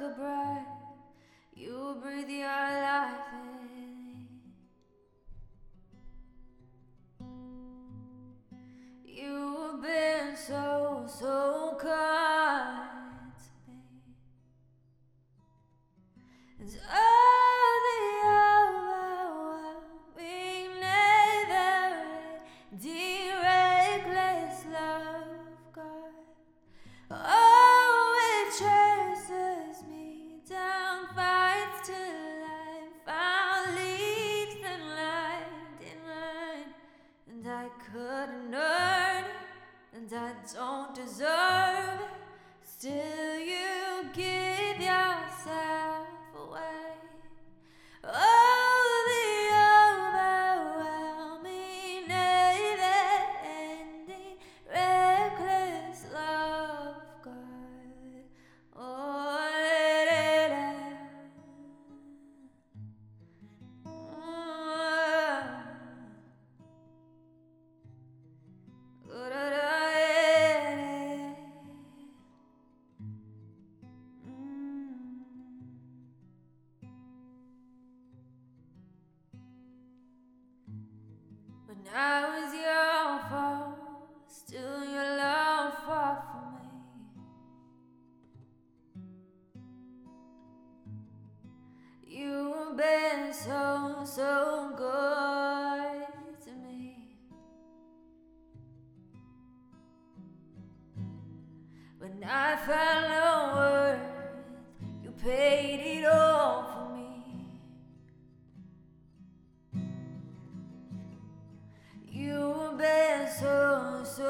took a breath, you breathe your life in. You've been so, so kind to me. And don't deserve it. Still, Now is your fault, still your love fought for me. You've been so, so good to me. When I found so,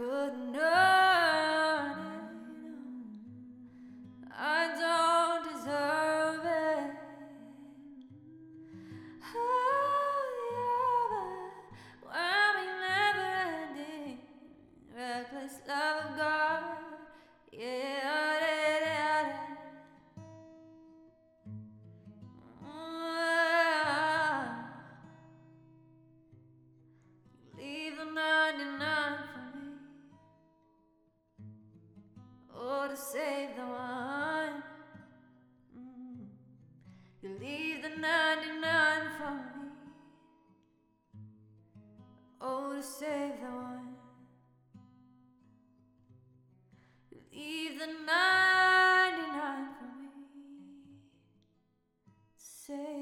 could to save the one. Leave the 99 for me. Save